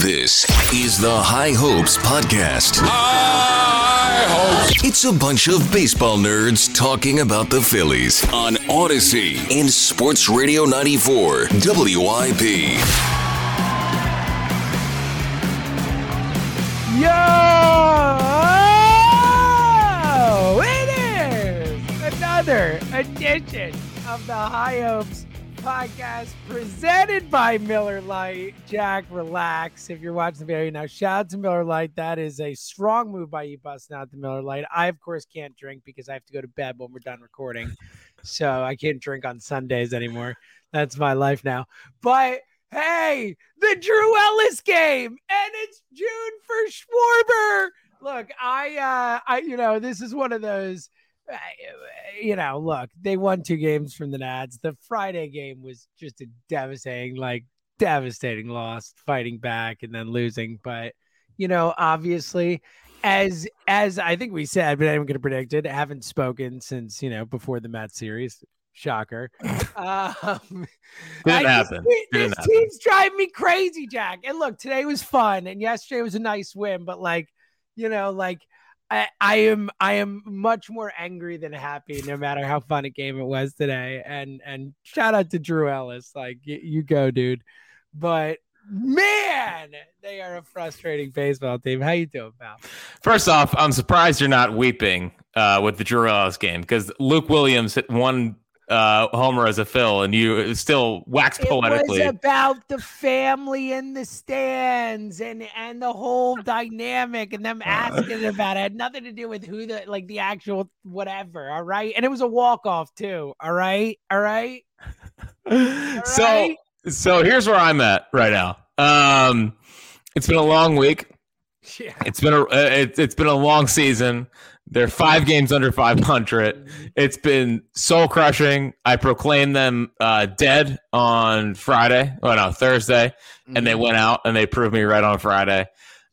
This is the High Hopes Podcast. High Hopes. It's a bunch of baseball nerds talking about the Phillies on Audacy and Sports Radio 94 WIP. Yo! It is another edition of the High Hopes podcast presented by Miller Lite. Jack, relax. If you're watching the video now, shout out to Miller Lite. That is a strong move by you busting out the Miller Lite. I, of course, can't drink because I have to go to bed when we're done recording. So I can't drink on Sundays anymore. That's my life now. But hey, the Drew Ellis game, and it's June for Schwarber. Look, I, uh, I, you know, this is one of those you know, look, they won two games from the Nats. The Friday game was just a devastating, like devastating loss, fighting back and then losing. But you know, obviously, as as I think we said, but I'm going to predict it. Haven't spoken since you know before the Mets series. Shocker. Um, Didn't happen. Just, Didn't this happen. team's driving me crazy, Jack. And look, today was fun, and yesterday was a nice win. But like, you know, like I, I am I am much more angry than happy, no matter how fun a game it was today. And and shout out to Drew Ellis, like y- you go, dude. But man, they are a frustrating baseball team. How you doing, pal? First off, I'm surprised you're not weeping uh, with the Drew Ellis game because Luke Williams hit one uh, homer as a Phil, and you still wax It was about the family in the stands and and the whole dynamic and them asking about it. it had nothing to do with who the like the actual whatever. All right, and it was a walk off too. All right, all right. so, so here's where I'm at right now. Um, it's been a long week. Yeah. It's been a uh, it's it's been a long season. They're five games under 500. It's been soul crushing. I proclaimed them uh, dead on Friday. Oh no, Thursday, and they went out and they proved me right on Friday.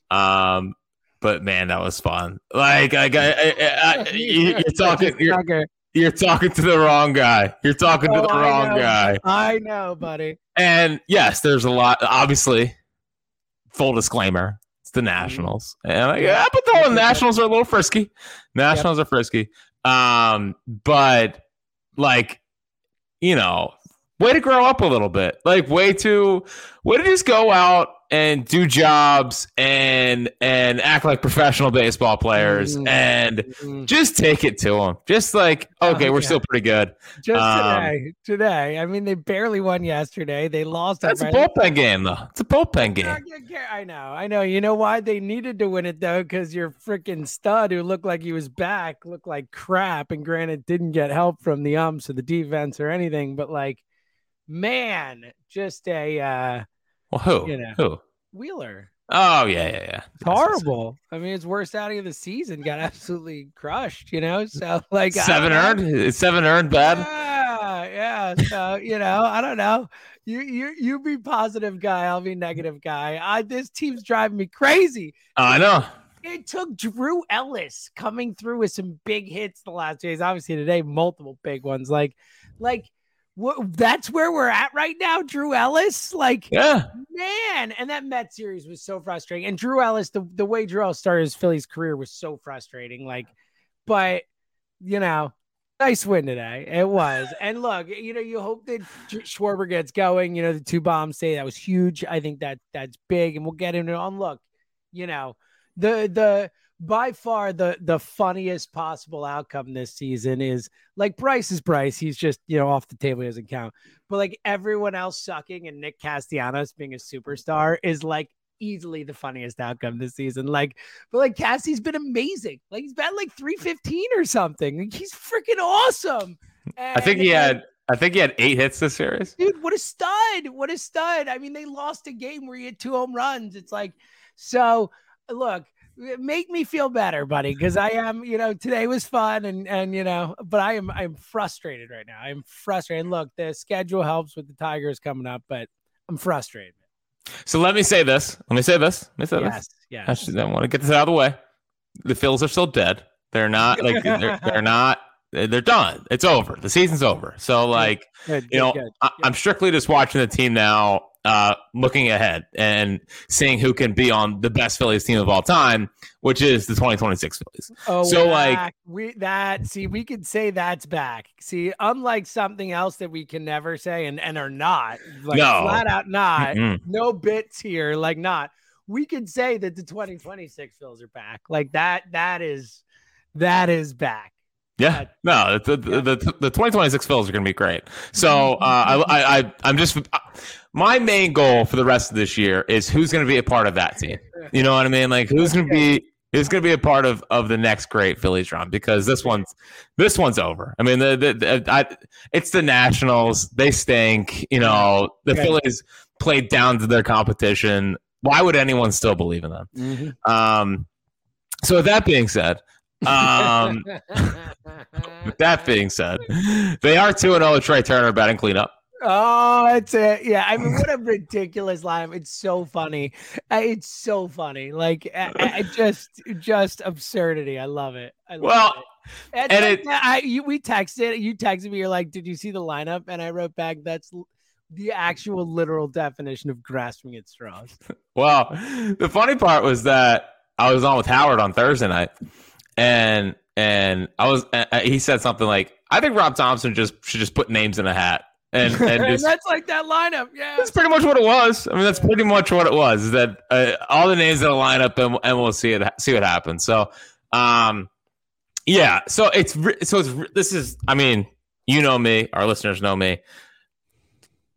Um, but man, that was fun. Like, like I, I, I, I, you- you're talking, you're, you're talking to the wrong guy. You're talking to Oh, the wrong know. guy. I know, buddy. And yes, there's a lot. Obviously, full disclaimer, it's the Nationals. And I'm yeah, but the Nationals are a little frisky. Nationals are frisky. Um, but like, you know, way to grow up a little bit. Like, way to way to just go out and do jobs and and act like professional baseball players Mm. and Mm. just take it to them. Just like, Oh, okay, we're yeah. still pretty good. Just Um, today, today. I mean, they barely won yesterday. They lost. That's a bullpen game, though. It's a bullpen game. Not gonna care. I know, I know. You know why they needed to win it though? Because your freaking stud, who looked like he was back, looked like crap. And granted, didn't get help from the umps or the defense or anything. But like, man, just a uh, Well, who? You know. Who? Wheeler. Oh yeah, yeah, yeah. It's horrible. I mean, it's worst outing of the season. Got absolutely crushed. You know, so like Seven earned. Seven earned bad? Yeah, yeah. So you know, I don't know. You you you be positive guy. I'll be negative guy. I this team's driving me crazy. I know. It took Drew Ellis coming through with some big hits the last days. Obviously today, multiple big ones. Like, like what? That's where we're at right now. Drew Ellis, like Yeah. man, and that Met series was so frustrating. And Drew Ellis, the, the way Drew Ellis started his Phillies career was so frustrating. Like, but you know, nice win today. It was. And look, you know, you hope that Schwarber gets going. You know, the two bombs say that was huge. I think that that's big, and we'll get into it on. Look, you know, the the by far the the funniest possible outcome this season is like Bryce is Bryce. He's just you know off the table. He doesn't count but like everyone else sucking and Nick Castellanos being a superstar is like easily the funniest outcome this season. Like, but like Cassie's been amazing. Like he's been like 315 or something. Like he's freaking awesome. I think he had. I think he had eight hits this series. dude, what a stud. What a stud. I mean, they lost a game where he had two home runs. It's like, so look, make me feel better, buddy, because I am, you know, today was fun and and you know, but I am I'm frustrated right now. I'm frustrated. Look, the schedule helps with the Tigers coming up, but I'm frustrated. So let me say this. Let me say this. Let me say this. Yes, yes. Actually, I want to get this out of the way. The Phils are still dead. They're not like they're, they're not. They're done. It's over. The season's over. So like Good, you know, good, good. I, I'm strictly just watching the team now. Uh, looking ahead and seeing who can be on the best Phillies team of all time, which is the 2026 Phillies. Oh, so back. like we that see we could say that's back. See, unlike something else that we can never say and and are not like No. flat out not Mm-mm. no bits here like not. We could say that the 2026 Phils are back. Like that that is that is back. Yeah, no, the the, the, the 2026 Phils are going to be great. So uh, I, I I I'm just my main goal for the rest of this year is who's going to be a part of that team. You know what I mean? Like who's going to be who's going to be a part of of the next great Phillies run because this one's this one's over. I mean, the, the, the I, it's the Nationals. They stink. You know, the Okay. Phillies played down to their competition. Why would anyone still believe in them? Um, so with that being said, um, with that being said, they are two and zero. Trey Turner batting cleanup. Oh, that's it. Yeah, I mean, what a ridiculous line! It's so funny. Uh, It's so funny. Like, I, I just, just absurdity. I love it. I love Well, it. It's and it- I, you, we texted. You texted me. You're like, "Did you see the lineup?" And I wrote back, "That's the actual literal definition of grasping at straws." Well, the funny part was that I was on with Howard on Thursday night, and and I was uh, he said something like, "I think Rob Thomson just should just put names in a hat." And, and And just, that's like that lineup. Yeah. that's pretty much what it was. I mean, that's pretty much what it was. Is that uh, all the names that line up, and, and we'll see it see what happens. So, um, yeah. So it's so it's this is. I mean, you know me. Our listeners know me.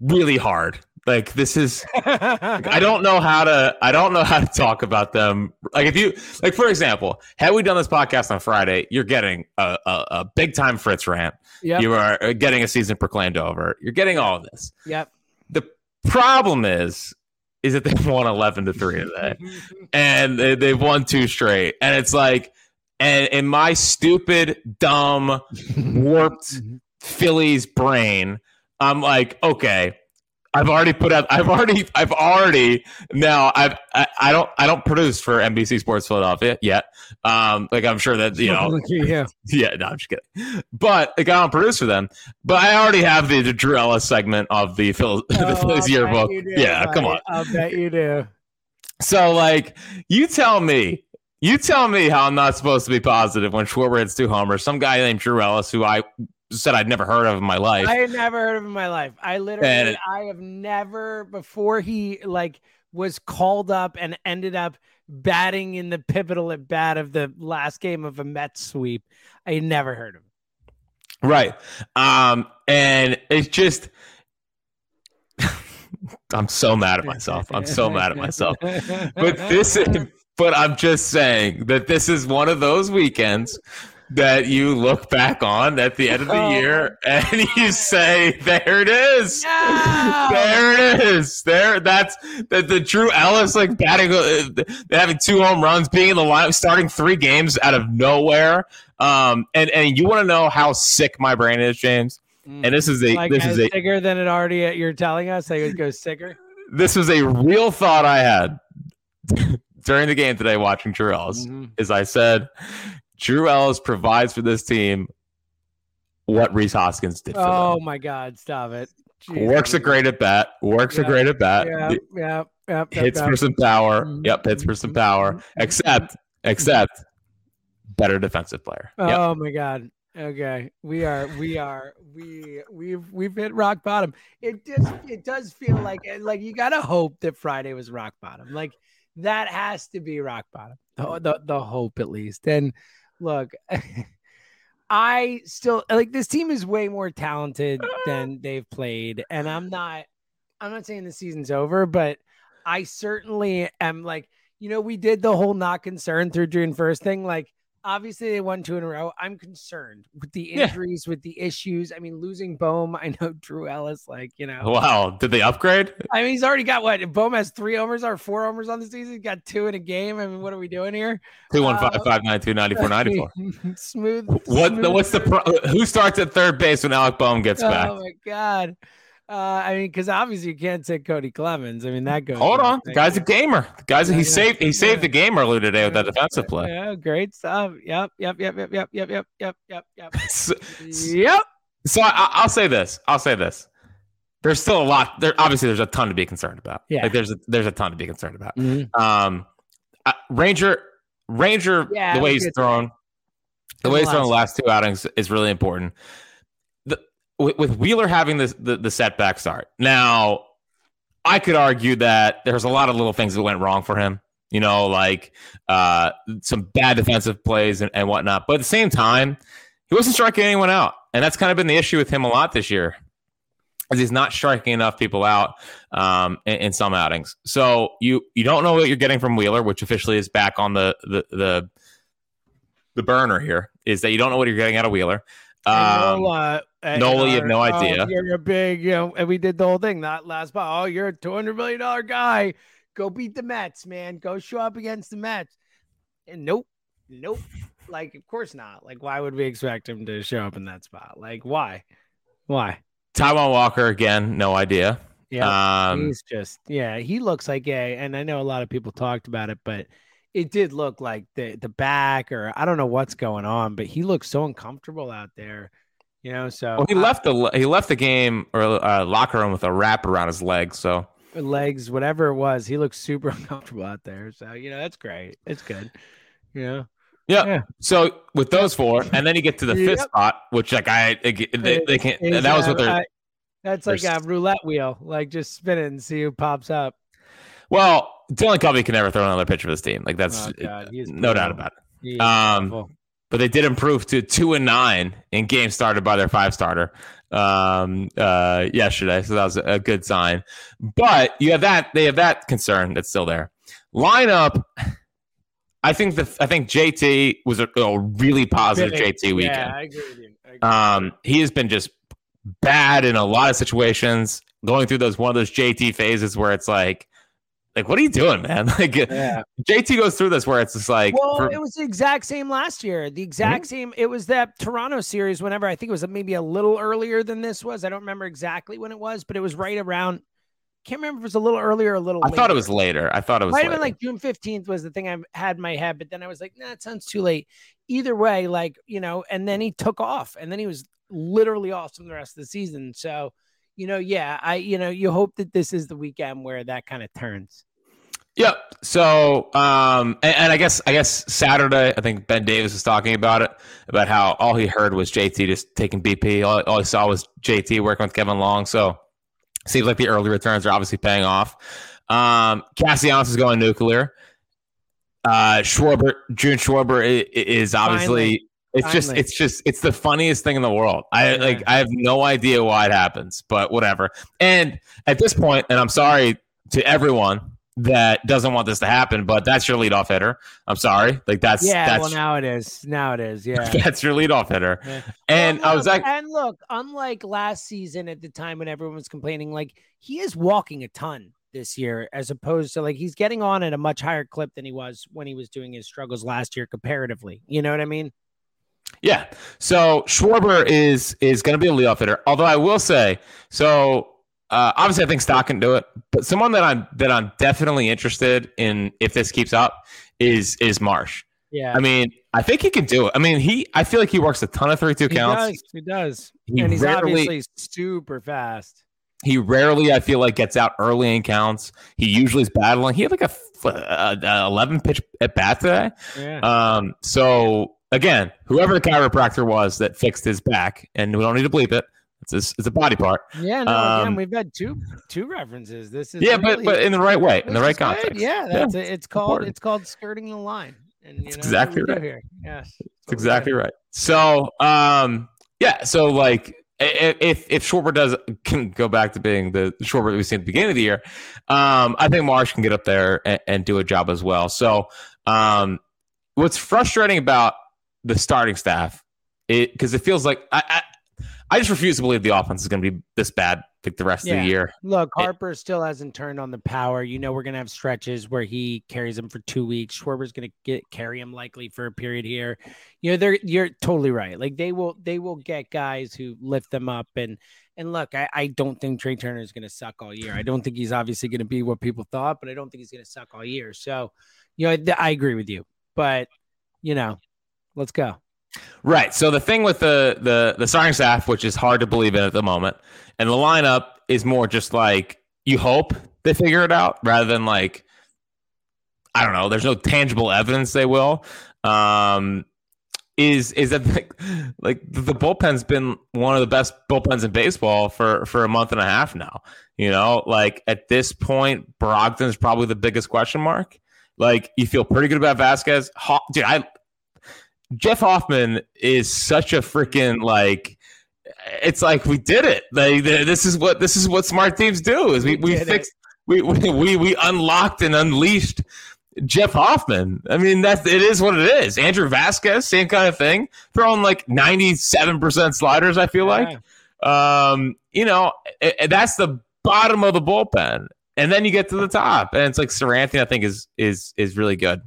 Really hard. Like this is. I don't know how to. I don't know how to talk about them. Like if you like, for example, had we done this podcast on Friday, you're getting a, a, a big time Fritz rant. Yep. You are getting a season proclaimed over. You're getting all of this Yep. the problem is is that they've won 11 to 3 today and they, they've won two straight and it's like and in my stupid dumb warped phillies brain i'm like okay I've already put out. I've already. I've already now. I've. I, I don't. I don't produce for NBC Sports Philadelphia yet. Um, like I'm sure that you know. At. Yeah, no, I'm just kidding. But like, I don't produce for them. But I already have the, the Drew Ellis segment of the Phil the Oh, Phillies I'll yearbook. Yeah, come on. I'll bet you do. So like, you tell me, you tell me how I'm not supposed to be positive when Schwarber hits two homers. Some guy named Drew Ellis, who I said I'd never heard of in my life. I had never heard of him in my life. I literally, And- I have never before he like was called up and ended up batting in the pivotal at bat of the last game of a Mets sweep. I never heard of him. Right. Um, and it's just I'm so mad at myself. I'm so mad at myself. But this is but I'm just saying that this is one of those weekends that you look back on at the end of the Oh, year and you say, There it is. No! There it is. There that's the, the Drew Ellis like batting uh, having two home runs, being in the lineup, starting three games out of nowhere. Um and, and you want to know how sick my brain is, James? And this is a like this is a sicker than it already you're telling us. Like it goes sicker. this was a real thought I had during the game today watching Drew Ellis. Mhm. Is I said Drew Ellis provides for this team what Rhys Hoskins did for Oh them. my God! Stop it. Works a great at bat. Works a great at bat. Yeah, yeah, yeah. hits for some power. Mhm, Yep, hits for some mhm, power. mhm, Except, except better defensive player. Yep. Oh my god. Okay. We are we are we we've we've hit rock bottom. It just it does feel like like you gotta hope that Friday was rock bottom. Like that has to be rock bottom. The the, the hope at least. And look, I still like this team is way more talented than they've played. And I'm not I'm not saying the season's over, but I certainly am like, you know, we did the whole not concerned through June 1st thing. Like, obviously they won two in a row. I'm concerned with the Yeah. injuries, with the issues. I mean, losing Bohm, I know Drew Ellis, like, you know, Wow. Did they upgrade? I mean, he's already got what Bohm has three homers or four homers on the season. He's got two in a game. I mean, what are we doing here? Two one five five nine two ninety four ninety four. Um, smooth. What? smooth What's the pro- who starts at third base when Alec Bohm gets oh back? Oh my god. Uh, I mean, because obviously you can't take Cody Clemens. I mean, that goes. Hold on, the guy's a gamer. The guy's he Yeah, saved he yeah. saved the game earlier today with that defensive play. Yeah, great stuff. Yep, yep, yep, yep, yep, yep, yep, yep, yep, yep. So, Yep. so I, I'll say this. I'll say this. there's still a lot. There obviously there's a ton to be concerned about. Yeah. like there's a, there's a ton to be concerned about. Mm-hmm. Um, uh, Ranger Ranger Yeah, the way he's thrown, the way he's thrown the last two outings is really important. With, with Wheeler having this the, the setback start now, I could argue that there's a lot of little things that went wrong for him. You know, like uh, some bad defensive plays and, and whatnot. But at the same time, he wasn't striking anyone out, and that's kind of been the issue with him a lot this year, is he's not striking enough people out um, in, in some outings. So you you don't know what you're getting from Wheeler, which officially is back on the the the, the burner here. Is that you don't know what you're getting out of Wheeler. Um, Nola, uh, Nola, you have our- no oh, idea. you're a big, you know, and we did the whole thing that last spot. Oh, you're a two hundred million dollar guy. Go beat the Mets, man. Go show up against the Mets. And nope, nope. Like, of course not. Like, why would we expect him to show up in that spot? Like, why? Why? Taijuan Walker again, no idea. Yeah, Um, he's just yeah. He looks like a, and I know a lot of people talked about it, but it did look like the the back, or I don't know what's going on, but he looks so uncomfortable out there. You know, so well, he I- left the he left the game or uh, locker room with a wrap around his leg. So legs, whatever it was, he looks super uncomfortable out there. So you know that's great. It's good. You know, yeah. Yeah. So with those four, and then you get to the fifth spot, which like I they, they, can't. That was uh, what they're. That's like a they're- roulette wheel, like just spin it and see who pops up. Well, Dylan Covey can never throw another pitch for his team. Like that's Oh, God, no doubt about it. Um, awful. But they did improve to two and nine in games started by their five starter um, uh, yesterday. So that was a good sign. But you have that they have that concern that's still there. Lineup. I think the I think JT was a, a really positive. JT weekend. Yeah, I agree with you. Agree. Um, he has been just bad in a lot of situations, going through those one of those JT phases where it's like, like what are you doing, man? Like yeah. JT goes through this where it's just like, Well, for- it was the exact same last year. The exact mm-hmm. same. It was that Toronto series. Whenever I think it was maybe a little earlier than this was. I don't remember exactly when it was, but it was right around. Can't remember if it was a little earlier or a little. Later I thought it was later. I thought it was Might have been like June fifteenth was the thing I had in my head, but then I was like, nah, it sounds too late. Either way, like you know, and then he took off, and then he was literally awesome the rest of the season. So, you know, yeah, I you know, you hope that this is the weekend where that kind of turns. Yep. So, um, and, and I guess I guess Saturday, I think Ben Davis was talking about it about how all he heard was JT just taking BP. All, all he saw was JT working with Kevin Long. So, seems like the early returns are obviously paying off. Um, Castellanos is going nuclear. Uh, Schwarber, June Schwarber is obviously. Finally. It's just, it's just, it's the funniest thing in the world. I Yeah. like, I have no idea why it happens, but whatever. And at this point, and I'm sorry to everyone that doesn't want this to happen, but that's your leadoff hitter. I'm sorry, like that's Yeah, that's well now it is. Now it is. Yeah. that's your leadoff hitter. Yeah. And Well, I was like, and look, unlike last season at the time when everyone was complaining, like he is walking a ton this year, as opposed to like he's getting on at a much higher clip than he was when he was doing his struggles last year comparatively. You know what I mean? Yeah. So Schwarber is is going to be a leadoff hitter. Although I will say, so uh, obviously I think Stott can do it, but someone that I'm that I'm definitely interested in if this keeps up is is Marsh. Yeah. I mean, I think he can do it. I mean, he I feel like he works a ton of three two counts. he does. He does. He and he's rarely obviously super fast. he rarely I feel like gets out early in counts. He usually is battling. He had like a 11 pitch at bat today. Yeah. Um, so again, whoever the chiropractor was that fixed his back, and we don't need to bleep it. It's a, it's a body part. yeah. No, again, um, we've had two two references. This is Yeah, but really- but in the right way, in the right is good. context. Yeah, that's it. It's called important. it's called skirting the line. And you know, exactly what we do right. Here. Yes. That's exactly right. So um, yeah, so like if if Schwarber does can go back to being the Schwarber that we see at the beginning of the year, um, I think Marsh can get up there and, and do a job as well. So um, what's frustrating about the starting staff, it because it feels like I, I I just refuse to believe the offense is going to be this bad like the rest of the year. Look, It- Harper still hasn't turned on the power. You know, we're gonna have stretches where he carries him for two weeks. Schwarber's gonna get carry him likely for a period here. You know, they're you're totally right. Like they will they will get guys who lift them up and and look, I, I don't think Trey Turner is gonna suck all year. I don't think he's obviously gonna be what people thought, but I don't think he's gonna suck all year. So, you know, th- I agree with you. But you know, let's go. Right. So the thing with the the the starting staff, which is hard to believe in at the moment, and the lineup is more just like you hope they figure it out rather than like I don't know. There's no tangible evidence they will. Um, is is that like, like the bullpen's been one of the best bullpens in baseball for for a month and a half now. You know, like at this point, Brogdon's probably the biggest question mark. Like you feel pretty good about Vasquez. Dude, I Jeff Hoffman is such a freaking like it's like we did it. Like this is what this is what smart teams do is we, we, we fixed we, we we unlocked and unleashed Jeff Hoffman. I mean, that's it is what it is. Andrew Vasquez, same kind of thing. Throwing like ninety seven percent sliders. I feel yeah. like, um, you know, it, that's the bottom of the bullpen, and then you get to the top, and it's like Seranthony. I think is is is really good.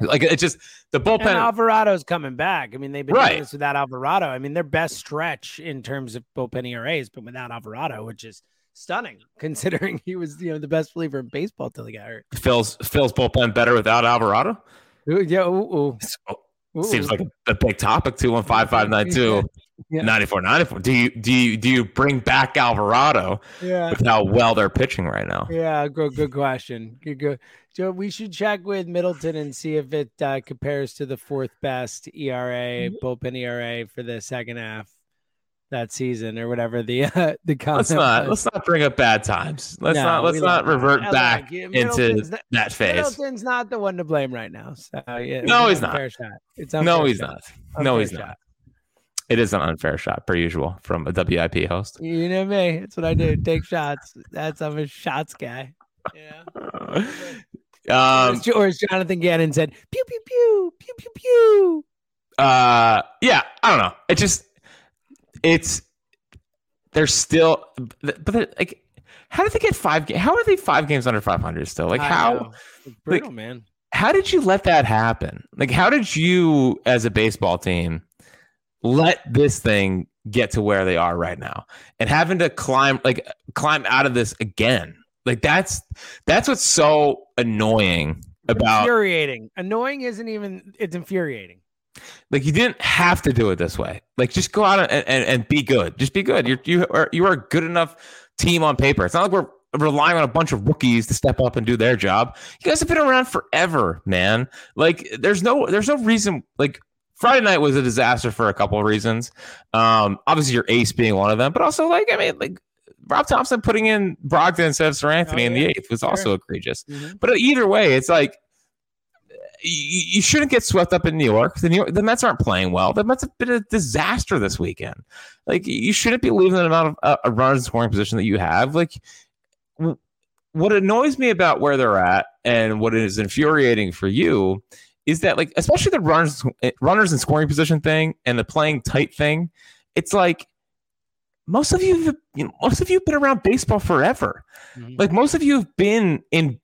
Like it's just the bullpen. And Alvarado's coming back. I mean, they've been right. doing this without Alvarado. I mean, their best stretch in terms of bullpen ERAs, but without Alvarado, which is stunning considering he was you know the best reliever in baseball till he got hurt. Phil's Phil's bullpen better without Alvarado. Ooh, yeah, ooh, ooh. seems like a, a big topic. Two one five five nine two. Yeah. 94 94 do you do you do you bring back alvarado yeah. with how well they're pitching right now yeah good good question good good so we should check with middleton and see if it uh, compares to the fourth best era mm-hmm. bullpen era for the second half that season or whatever the uh, the let's not was. let's not bring up bad times. Let's no, not let's not revert back into not, that phase. Middleton's not the one to blame right now so yeah, no he's not. it's no he's shot. not. No he's shot. not. it is an unfair shot per usual from a WIP host. You know me. That's what I do. Take shots. That's I'm a shots guy. Yeah um, or as Jonathan Gannon said pew pew pew pew pew pew uh yeah I don't know it just it's they're still, but like, how did they get five? How are they five games under five hundred still? Like how? Brutal, like, man. How did you let that happen? Like, how did you, as a baseball team, let this thing get to where they are right now, and having to climb, like, climb out of this again? Like that's that's what's so annoying about infuriating. Annoying isn't even it's infuriating. Like you didn't have to do it this way. Like just go out and, and, and be good. Just be good. You're you are you are a good enough team on paper. It's not like we're relying on a bunch of rookies to step up and do their job. You guys have been around forever, man. Like there's no there's no reason like Friday night was a disaster for a couple of reasons. Um, obviously your ace being one of them, but also like I mean like Rob Thomson putting in Brogdon instead of Seranthony oh, yeah. in the eighth was sure. also egregious. Mm-hmm. But either way, it's like you, you, shouldn't get swept up in New York. The New York, the Mets aren't playing well. The Mets have been a disaster this weekend. Like you shouldn't be leaving the amount of uh, a runners scoring position that you have. Like what annoys me about where they're at and what is infuriating for you is that like especially the runners runners and scoring position thing and the playing tight thing. It's like most of you, you know, most of you have been around baseball forever. Mm-hmm. Like most of you have been in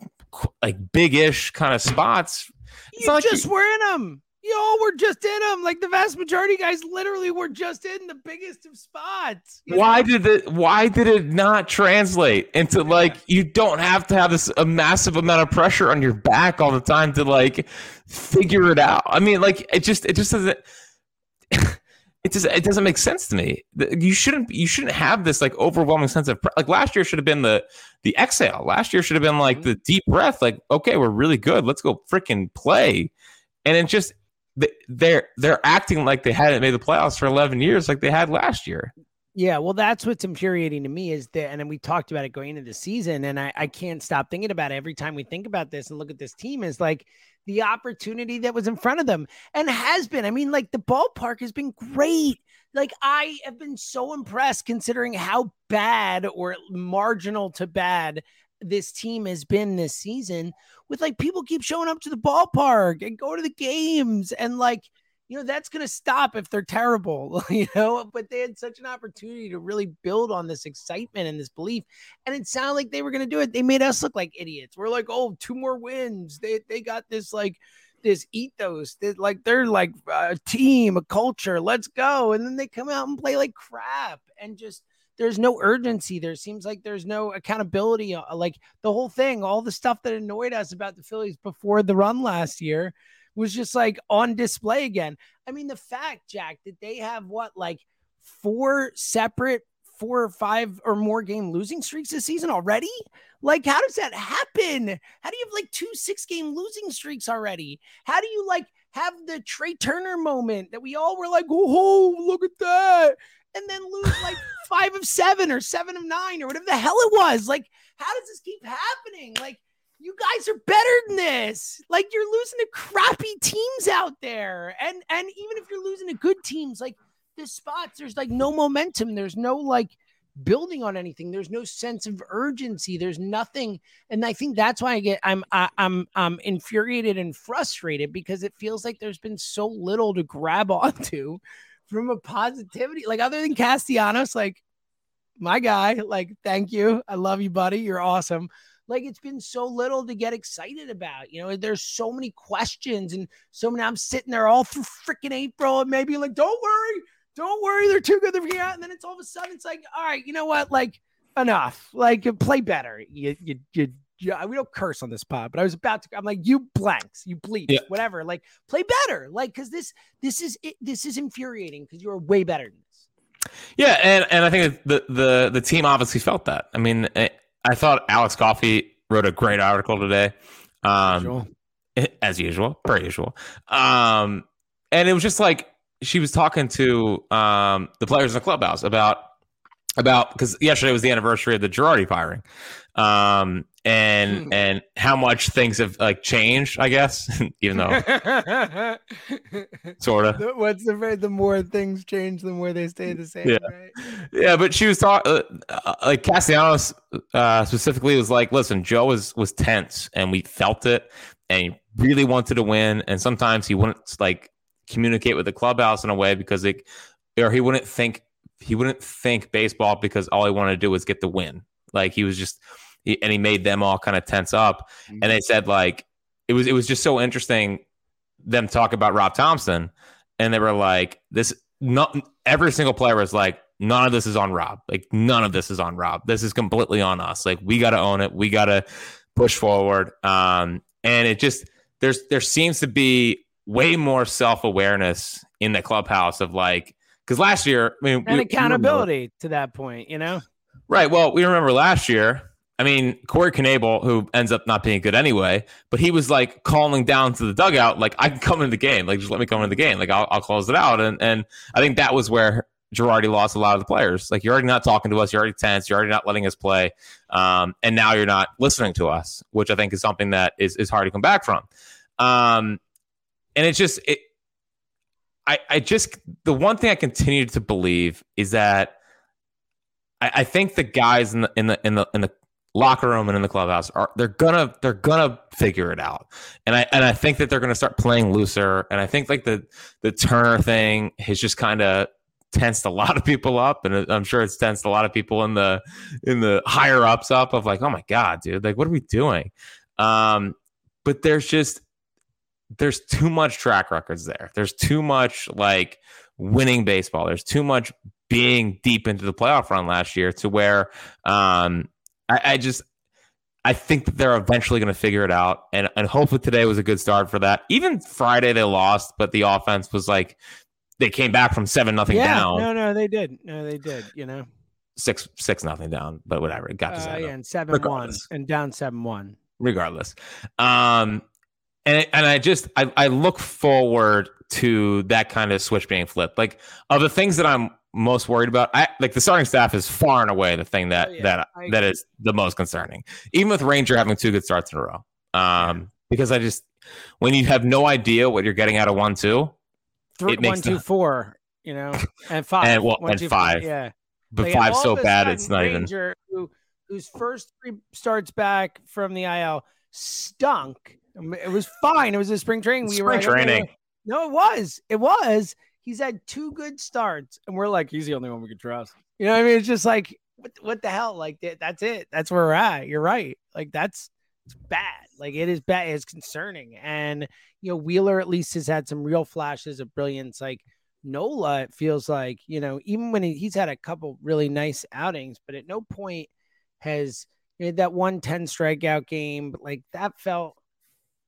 like big-ish kind of spots you like just you... were in them. Y'all were just in them. Like the vast majority guys literally were just in the biggest of spots. Why know? did it why did it not translate into like you don't have to have this a massive amount of pressure on your back all the time to like figure it out? I mean, like it just it just doesn't it doesn't it doesn't make sense to me. You shouldn't you shouldn't have this like overwhelming sense of like last year should have been the the exhale. Last year should have been like mm-hmm. the deep breath. Like okay, we're really good. Let's go freaking play. And it just they're they're acting like they hadn't made the playoffs for 11 years like they had last year. Yeah, well, that's what's infuriating to me is that, and then we talked about it going into the season, and I, I can't stop thinking about it every time we think about this and look at this team is like the opportunity that was in front of them and has been. I mean, like the ballpark has been great. Like I have been so impressed considering how bad or marginal to bad this team has been this season with like people keep showing up to the ballpark and go to the games and like you know that's going to stop if they're terrible you know but they had such an opportunity to really build on this excitement and this belief and it sounded like they were going to do it. They made us look like idiots. We're like oh two more wins. They they got this like this ethos that like they're like a team a culture let's go and then they come out and play like crap and just there's no urgency. There seems like there's no accountability uh, like the whole thing all the stuff that annoyed us about the phillies before the run last year was just like on display again. I mean, the fact, Jack, that they have what, like four separate four or five or more game losing streaks this season already? Like, how does that happen? How do you have like two six game losing streaks already? How do you like have the Trey Turner moment that we all were like, oh, look at that, and then lose like five of seven or seven of nine or whatever the hell it was? Like, how does this keep happening? Like, you guys are better than this. Like you're losing to crappy teams out there. And and even if you're losing to good teams, like the spots, there's like no momentum. There's no like building on anything. There's no sense of urgency. There's nothing. And I think that's why I get I'm I, I'm I'm infuriated and frustrated because it feels like there's been so little to grab onto from a positivity. Like other than Castellanos, like my guy, like thank you. I love you, buddy. You're awesome like it's been so little to get excited about. You know, there's so many questions and so many. I'm sitting there all through freaking April and maybe like, don't worry, don't worry, they're too good to be out. And then it's all of a sudden it's like, all right, you know what? Like enough. Like play better. You you you. Yeah, we don't curse on this pod, but I was about to. I'm like, you blanks, you bleeps, yeah. whatever. Like, play better. Like, because this, this is it, this is infuriating because you're way better than this. Yeah, and and I think the the the team obviously felt that. I mean, eh, I thought Alex Coffey wrote a great article today. Um, usual. As usual, per usual. Um, and it was just like she was talking to um, the players in the clubhouse about about because yesterday was the anniversary of the Girardi firing, um, and hmm. and how much things have like changed, I guess, even though sort of. What's the? The more things change, the more they stay the same. Yeah, right? yeah. But she was talking uh, uh, like Castellanos uh, specifically was like, listen, Joe was was tense, and we felt it, and he really wanted to win, and sometimes he wouldn't like communicate with the clubhouse in a way because it, or he wouldn't think he wouldn't think baseball because all he wanted to do was get the win. Like he was just he, and he made them all kind of tense up. Mm-hmm. And they said like it was it was just so interesting them talk about Rob Thomson, and they were like this. Not every single player was like none of this is on Rob. Like none of this is on Rob. This is completely on us. Like we got to own it. We got to push forward. Um, and it just there's there seems to be way more self awareness in the clubhouse of like because last year I mean and we, accountability to that point, you know. Right. Well, we remember last year I mean, Corey Knebel, who ends up not being good anyway, but he was like calling down to the dugout, like, I can come in the game. Like, just let me come in the game. Like, I'll, I'll close it out. And, and I think that was where Girardi lost a lot of the players. Like, you're already not talking to us. You're already tense. You're already not letting us play. Um, and now you're not listening to us, which I think is something that is, is hard to come back from. Um, and it's just, it, I, I just, the one thing I continue to believe is that I, I think the guys in the, in the, in the, in the, locker room and in the clubhouse are they're gonna they're gonna figure it out. And i and i think that they're gonna start playing looser. And i think like the the turner thing has just kind of tensed a lot of people up. And i'm sure it's tensed a lot of people in the in the higher ups up of like oh my god dude like what are we doing? Um but there's just there's too much track records there. There's too much like winning baseball. There's too much being deep into the playoff run last year to where um I, I just I think that they're eventually going to figure it out, and and hopefully today was a good start for that. Even Friday they lost, but the offense was like they came back from seven nothing yeah, down. No, no, they did. No, they did. You know, six six nothing down, but whatever. It got to uh, seven. Yeah, and seven Regardless. one and down seven one. Regardless, um, and and I just I I look forward to that kind of switch being flipped. Like of the things that I'm most worried about. I like the starting staff is far and away the thing that oh, yeah, that that is the most concerning. Even with Ranger having two good starts in a row, um, because I just when you have no idea what you're getting out of one two, Three, it makes one two four, you know, and five and well, one, and two, five, four, yeah, but like, five so bad it's not even Ranger, even. Who, whose first three starts back from the IL stunk. It was fine. It was a spring training. We spring were training. no, it was. It was he's had two good starts, and we're like, he's the only one we can trust. You know what I mean? It's just like, what, what the hell? Like, that's it. That's where we're at. You're right. Like, that's it's bad. Like, it is bad. It's concerning. And, you know, Wheeler at least has had some real flashes of brilliance. Like, Nola, it feels like, you know, even when he, he's had a couple really nice outings, but at no point has you know, that 110 strikeout game, like that felt,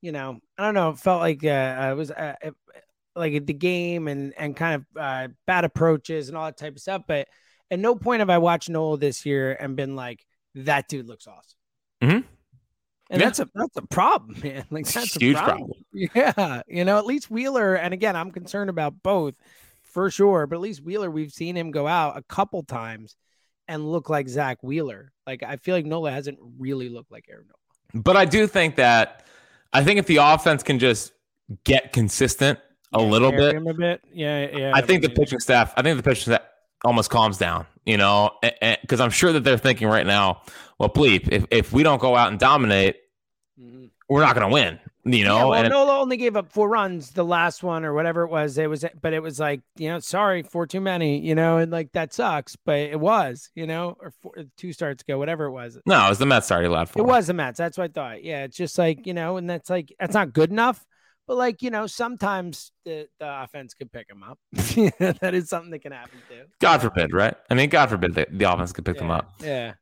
you know, I don't know, it felt like uh, it was uh, like the game and and kind of uh, bad approaches and all that type of stuff. But at no point have I watched Nola this year and been like, that dude looks awesome. Mhm. And Yeah. that's a that's a problem, man. Like that's Huge a problem. Yeah, you know, at least Wheeler, and again, I'm concerned about both for sure. But at least Wheeler, we've seen him go out a couple times and look like Zack Wheeler. Like I feel like Nola hasn't really looked like Aaron Nola. But I do think that I think if the offense can just get consistent a little bit, him a bit. Yeah, yeah. I think the pitching staff, I think the pitching staff almost calms down, you know, because I'm sure that they're thinking right now, well, bleep, if, if we don't go out and dominate, Mhm. we're not going to win, you know. yeah, well, and Nola only gave up four runs the last one or whatever it was. It was, but it was like you know, sorry, four too many, you know, and like that sucks. But it was, you know, or four, two starts ago, whatever it was. no, it was the Mets already allowed for. It was the Mets. That's what I thought. Yeah, it's just like you know, and that's like that's not good enough. But like you know, sometimes the, the offense could pick them up. that is something that can happen too. God forbid, right? I mean, God forbid the, the offense could pick them up. Yeah.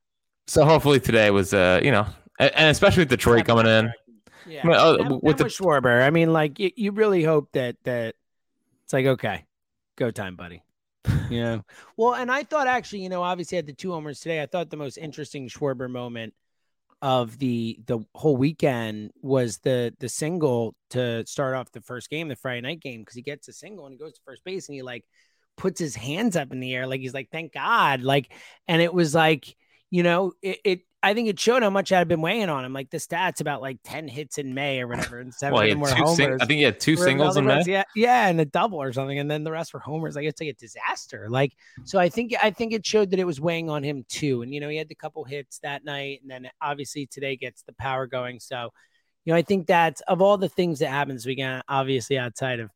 So hopefully today was, uh, you know, and, especially with Detroit coming in. Yeah. I mean, uh, with the- Schwarber, I mean, like you, you really hope that that it's like okay, go time, buddy. Yeah. well, and I thought actually, you know, obviously had the two homers today. I thought the most interesting Schwarber moment of the the whole weekend was the the single to start off the first game, the Friday night game, because he gets a single and he goes to first base and he like puts his hands up in the air, like he's like, thank God, like, and it was like, you know, it. it I think it showed how much I'd been weighing on him. Like the stats about like 10 hits in May or whatever, and seven Well, of them were homers. sing- I think he had two singles in May. Yeah, yeah, and a double or something, and then the rest were homers. Like it's like a disaster. Like so, I think I think it showed that it was weighing on him too. And you know, he had the couple hits that night, and then obviously today gets the power going. So, you know, I think that of all the things that happens, we got obviously outside of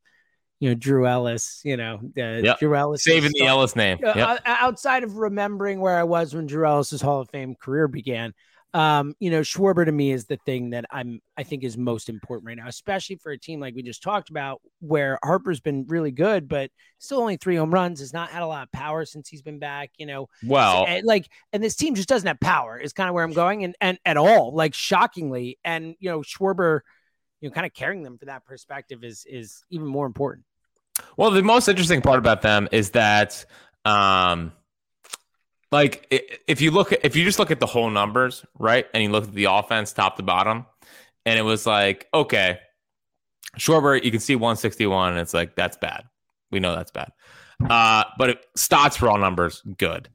you know Drew Ellis, you know, the Yep. Drew Ellis Saving the Ellis name. uh, Yep. outside of remembering where I was when Drew Ellis's Hall of Fame career began, um, you know, Schwarber to me is the thing that I'm I think is most important right now, especially for a team like we just talked about, where Harper's been really good, but still only three home runs, has not had a lot of power since he's been back, you know. Well, And, like, and this team just doesn't have power, is kind of where I'm going, and and at all, like shockingly, and you know, Schwarber, you know, kind of carrying them for that perspective is is even more important. Well, the most interesting part about them is that, um, like, if you look at if you just look at the whole numbers, right, and you look at the offense top to bottom, and it was like, okay, Schwarber, you can see 161, and it's like that's bad. We know that's bad. Uh, but it, Stott's raw numbers good.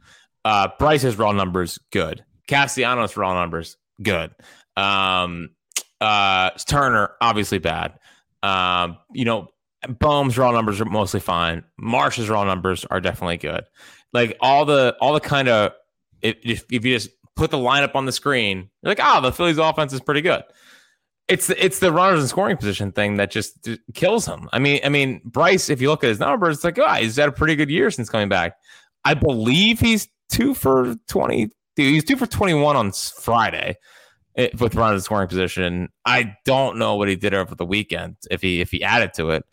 Uh, Bryce's raw numbers good. Castellanos raw numbers good. Um, uh, Turner obviously bad. Um, you know, Bohm's raw numbers are mostly fine. Marsh's raw numbers are definitely good. Like all the all the kind of if, if you just put the lineup on the screen, you're like, oh, the Phillies offense is pretty good. It's the, it's the runners in scoring position thing that just kills him. I mean, I mean Bryce, if you look at his numbers, it's like, oh, he's had a pretty good year since coming back. I believe he's two for twenty. He's two for twenty one on Friday eh, with runners in scoring position. I don't know what he did over the weekend if he if he added to it.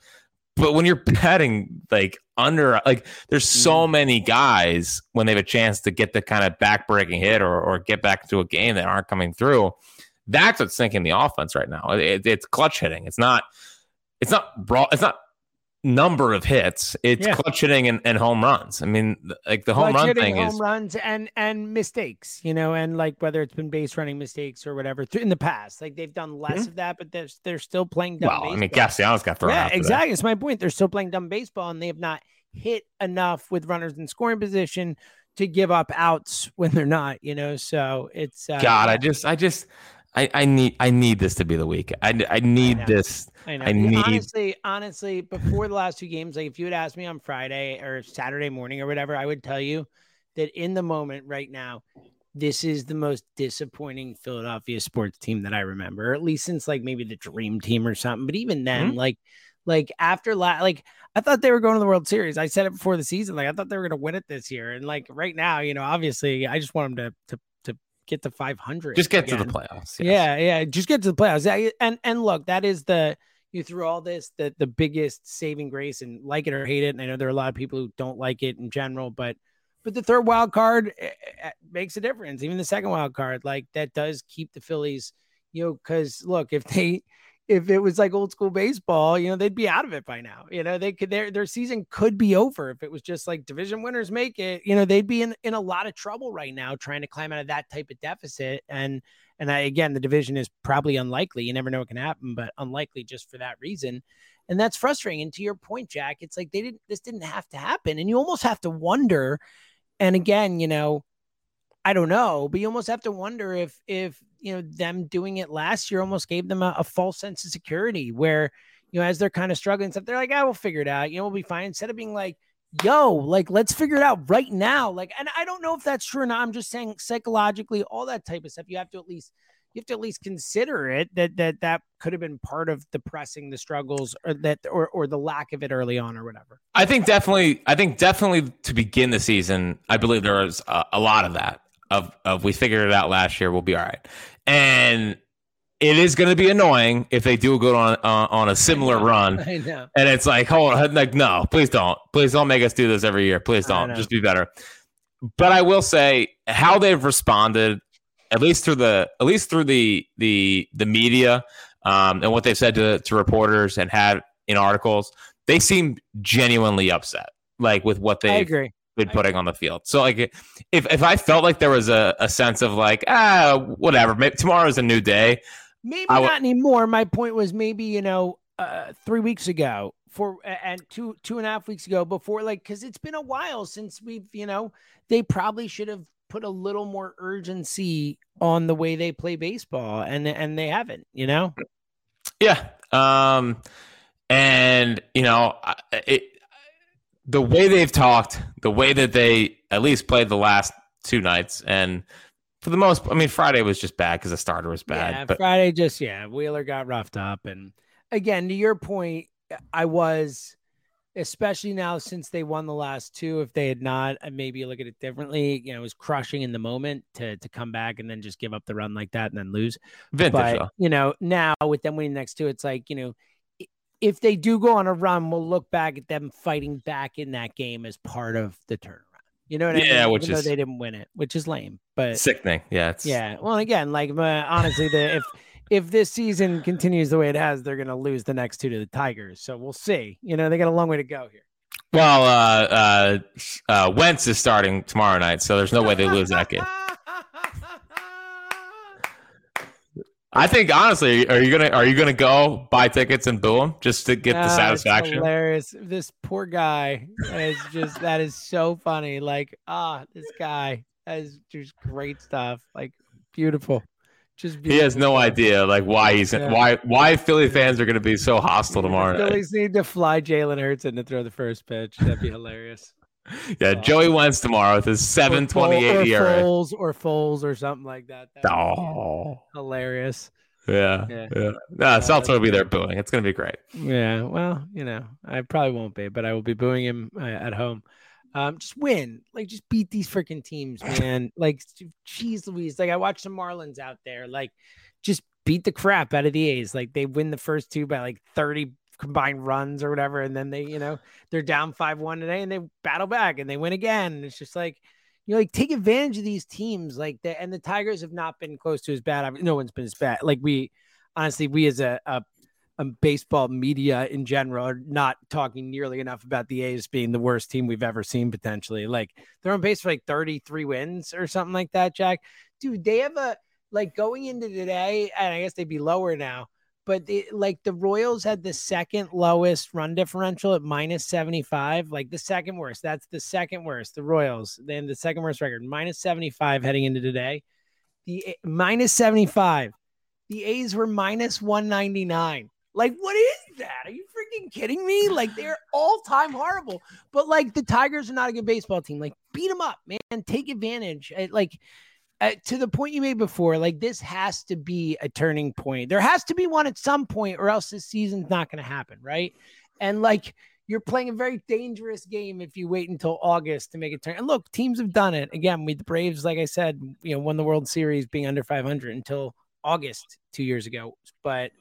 But when you're betting like under like there's so mm-hmm. many guys when they have a chance to get the kind of back breaking hit or, or get back into a game that aren't coming through. That's what's sinking the offense right now. It, it's clutch hitting. It's not it's not raw it's not number of hits. It's Yeah. clutch hitting and, and home runs. I mean, like the home Clutch run hitting, thing home is home runs and and mistakes, you know, and like whether it's been base running mistakes or whatever th- in the past, like they've done less of that, but they're they're still playing dumb Mm-hmm. well, I mean, baseball. Castellanos got thrown yeah, out. exactly. It's my point. They're still playing dumb baseball, and they have not hit enough with runners in scoring position to give up outs when they're not. You know, so it's uh, God, I just, I just, I, I need, I need this to be the week. I, I need know. this. I. I need- honestly, honestly, before the last two games, like if you had asked me on Friday or Saturday morning or whatever, I would tell you that in the moment right now, this is the most disappointing Philadelphia sports team that I remember, or at least since like maybe the Dream Team or something. But even then, Mhm. like, like after la- like I thought they were going to the World Series. I said it before the season, like I thought they were going to win it this year. And like right now, you know, obviously, I just want them to to get to 500. Just get to the playoffs. yes. Yeah, yeah. Just get to the playoffs. And and look, that is the you threw all this the the biggest saving grace and like it or hate it. And I know there are a lot of people who don't like it in general, but but the third wild card eh, eh, makes a difference. Even the second wild card, like that does keep the Phillies, you know, because look, if they if it was like old school baseball, you know, they'd be out of it by now. You know, they could their their season could be over if it was just like division winners make it. You know, they'd be in in a lot of trouble right now trying to climb out of that type of deficit. And and I, again, the division is probably unlikely. You never know what can happen, but unlikely just for that reason. And that's frustrating. And to your point, Jack, it's like they didn't this didn't have to happen. And you almost have to wonder. And again, you know, I don't know, but you almost have to wonder if if you know them doing it last year almost gave them a, a false sense of security where you know as they're kind of struggling stuff they're like I ah, will figure it out. You know we'll be fine. Instead of being like yo like let's figure it out right now. Like and I don't know if that's true or not. I'm just saying psychologically all that type of stuff you have to at least you have to at least consider it that that that could have been part of the pressing the struggles or that or or the lack of it early on or whatever. I think definitely I think definitely to begin the season I believe there was a, a lot of that of of we figured it out last year we'll be all right and it is going to be annoying if they do go on uh, on a similar I run. I know. And it's like, hold on, like, no, please don't, please don't make us do this every year. Please don't, just be better. But I will say how they've responded, at least through the at least through the the the media, um, and what they've said to to reporters and had in articles, they seem genuinely upset, like with what they agree been putting on the field. So like if if I felt like there was a, a sense of like ah whatever maybe tomorrow's a new day. Maybe w- not anymore. My point was maybe you know uh, three weeks ago for and two two and a half weeks ago before like because it's been a while since we've you know they probably should have put a little more urgency on the way they play baseball and and they haven't you know yeah um and you know it the way they've talked, the way that they at least played the last two nights, and for the most, I mean, Friday was just bad because the starter was bad. Yeah, but Friday just yeah, Wheeler got roughed up, and again, to your point, I was, especially now since they won the last two. If they had not, uh, maybe look at it differently. You know, it was crushing in the moment to to come back and then just give up the run like that and then lose. Vintage, but though. you know, now with them winning next two, it's like you know if they do go on a run, we'll look back at them fighting back in that game as part of the turnaround. You know what yeah, I mean? Yeah, which Even is they didn't win it, which is lame, but sickening. Yeah, it's yeah. Well, again, like uh, honestly, the if if this season continues the way it has, they're going to lose the next two to the Tigers. So we'll see. You know, they got a long way to go here. Well, uh, uh, uh, Wentz is starting tomorrow night, so there's no way they lose that game. I think honestly, are you gonna are you gonna go buy tickets and boo him just to get the satisfaction? Hilarious. This poor guy is just that is so funny. Like ah, this guy has just great stuff. Like beautiful. Just he has no stuff. idea like why he's yeah. why why Philly fans are going to be so hostile tomorrow. Phillies need to fly Jalen Hurts in to throw the first pitch. That'd be hilarious. Yeah, Joey Wentz tomorrow with his seven twenty eight ERA. Foles or Foles or something like that. oh, hilarious. Yeah, yeah. yeah. No, uh, Celtics will be there booing. It's gonna be great. Yeah. Well, you know, I probably won't be, but I will be booing him uh, at home. Um, just win, like just beat these freaking teams, man. like, jeez, Louise. Like I watched the Marlins out there. Like, just beat the crap out of the A's. Like they win the first two by like thirty combined runs or whatever. And then they, you know, they're down 5 1 today and they battle back and they win again. And it's just like, you know, like take advantage of these teams. Like the and the Tigers have not been close to as bad. No one's been as bad. Like we honestly, we as a, a, a baseball media in general are not talking nearly enough about the A's being the worst team we've ever seen potentially. Like they're on pace for like 33 wins or something like that, Jack. Dude, they have a like going into today, and I guess they'd be lower now but like the Royals had the second lowest run differential at minus 75, like the second worst. That's the second worst. The Royals, then the second worst record, minus 75 heading into today. The minus 75. The A's were minus 199. Like, what is that? Are you freaking kidding me? Like, they're all time horrible. But like, the Tigers are not a good baseball team. Like, beat them up, man. Take advantage. Eh, like, uh, to the point you made before, like this has to be a turning point. There has to be one at some point, or else this season's not going to happen, right? And like you're playing a very dangerous game if you wait until August to make a turn. And look, teams have done it again. With the Braves, like I said, you know, won the World Series being under 500 until August two years ago. But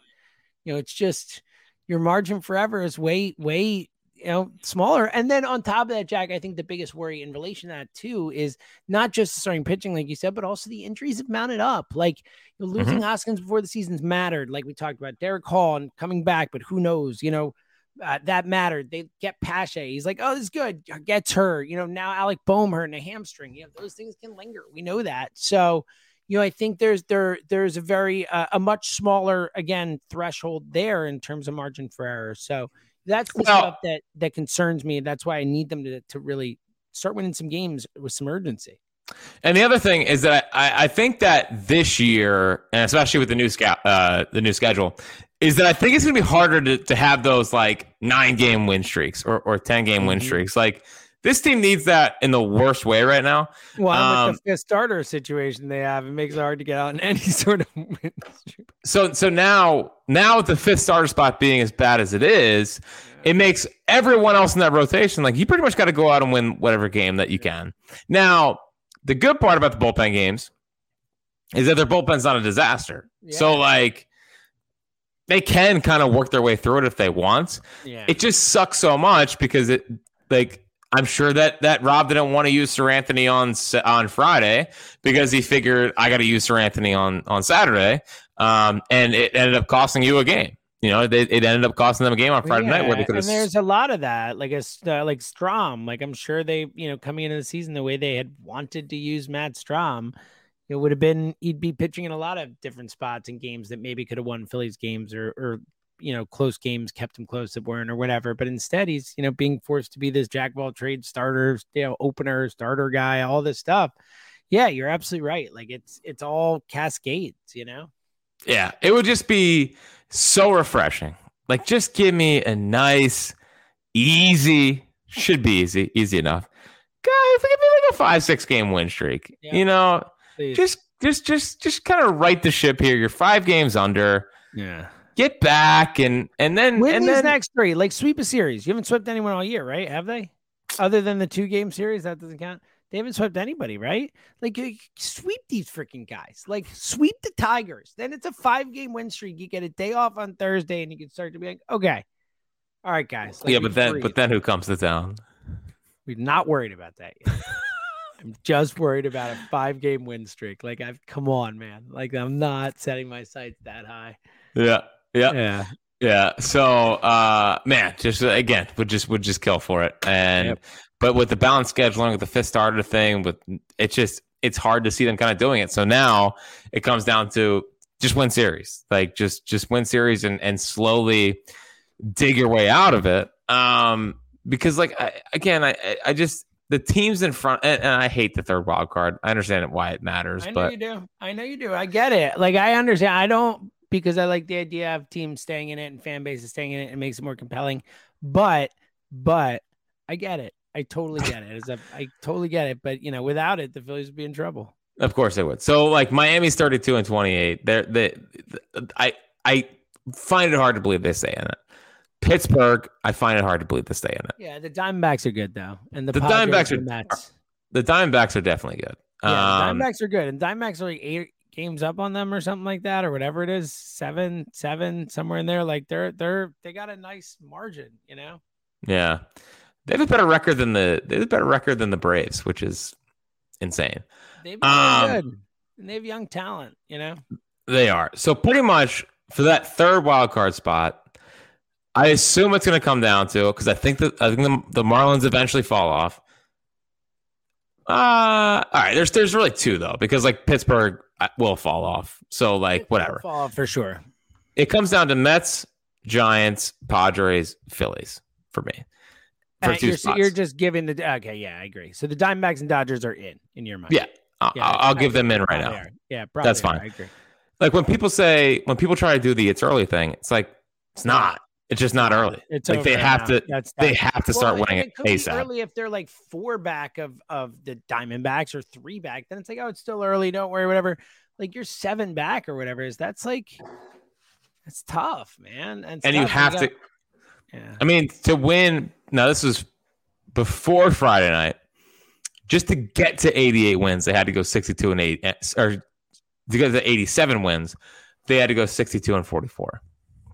you know, it's just your margin forever is wait, wait, you know, smaller. And then on top of that, Jack, I think the biggest worry in relation to that too is not just starting pitching, like you said, but also the injuries have mounted up. Like you know, losing mm-hmm. Hoskins before the season's mattered, like we talked about Darick Hall and coming back, but who knows, you know. Uh, that mattered. They get Pache. He's like, oh, this is good. Gets her. You know, now Alec Bohm hurt in a hamstring. You know, those things can linger. We know that. So, you know, I think there's there there's a very uh, a much smaller again threshold there in terms of margin for error. So that's the well, stuff that that concerns me. That's why I need them to to really start winning some games with some urgency. And the other thing is that I, I think that this year, and especially with the new sca- uh, the new schedule, is that I think it's going to be harder to, to have those like nine game win streaks or, or 10 game mm-hmm. win streaks. Like this team needs that in the worst way right now. Well, um, with the fifth starter situation they have, it makes it hard to get out in any sort of win. So, so now, now with the fifth starter spot being as bad as it is, yeah. it makes everyone else in that rotation like you pretty much got to go out and win whatever game that you can. Now, the good part about the bullpen games is that their bullpen's not a disaster. Yeah. So, like, they can kind of work their way through it if they want. Yeah. It just sucks so much because it like I'm sure that that Rob didn't want to use Seranthony on on Friday because he figured I got to use Seranthony on on Saturday, um, and it ended up costing you a game. You know, it, it ended up costing them a game on Friday yeah, night where they could. And there's a lot of that, like a uh, like Strahm. Like I'm sure they, you know, coming into the season the way they had wanted to use Matt Strahm, it would have been he'd be pitching in a lot of different spots and games that maybe could have won Phillies games or or you know close games kept him close that weren't or whatever. But instead, he's you know being forced to be this jack of all trades starter, you know, opener, starter guy, all this stuff. Yeah, you're absolutely right. Like it's it's all cascades, you know. Yeah, it would just be so refreshing. Like, just give me a nice, easy, should be easy, easy enough. Guys, give me like a five, six game win streak. Yeah. You know, Please. Just just just just kind of right the ship here. You're five games under. Yeah. Get back and and then win and these then, next three. Like sweep a series. You haven't swept anyone all year, right? Have they? Other than the two game series, that doesn't count. They haven't swept anybody, right? Like sweep these freaking guys. Like sweep the Tigers. Then it's a five game win streak. You get a day off on Thursday, and you can start to be like, okay, all right, guys. Yeah, but then but then who comes to town? We're not worried about that yet. I'm just worried about a five game win streak. Like I've come on, man. Like I'm not setting my sights that high. Yeah. Yeah. Yeah. Yeah. So uh man, just again, would just would just kill for it. And yep. but with the balanced scheduling with the fifth starter thing, with it's just it's hard to see them kind of doing it. So now it comes down to just win series. Like just just win series and and slowly dig your way out of it. Um because like I, again, I I just the teams in front, and, and, I hate the third wild card. I understand why it matters. I know but you do. I know you do. I get it. Like I understand. I don't because I like the idea of teams staying in it and fan bases staying in it. It makes it more compelling. But but I get it. I totally get it. As a, I totally get it. But you know, without it, the Phillies would be in trouble. Of course they would. So like Miami's 32 and 28. They're they, I I find it hard to believe they stay in it. Pittsburgh, I find it hard to believe to stay in it. Yeah, the Diamondbacks are good though, and the, the Diamondbacks are Mets. the Diamondbacks are definitely good. Yeah, um, the Diamondbacks are good, and Diamondbacks are like eight games up on them or something like that, or whatever it is, seven, seven, somewhere in there. Like they're they're they got a nice margin, you know. Yeah, they have a better record than the they have a better record than the Braves, which is insane. They've um, good, and they have young talent, you know. They are so pretty much for that third wild card spot I assume it's going to come down to because I think that I think the, the Marlins eventually fall off. Uh, all right. There's there's really two though because like Pittsburgh uh, will fall off. So like whatever, fall off for sure. It comes down to Mets, Giants, Padres, Phillies for me. For uh, you're, you're, just giving the okay. Yeah, I agree. So the Diamondbacks and Dodgers are in in your mind. Yeah, I'll, yeah, I'll give them in right now. Yeah, that's fine. I agree. Like when people say when people try to do the it's early thing, it's like it's not. It's just not early. It's like they have now. to. That's, they have to start well, winning it, it ASAP. early if they're like four back of of the Diamondbacks or three back, then it's like oh, it's still early. Don't worry, whatever. Like you're seven back or whatever is that's like that's tough, man. And, and you have to. Yeah. I mean, to win. Now this was before Friday night. Just to get to 88 wins, they had to go 62 and 8, eh, or to get to 87 wins, they had to go 62 and 44.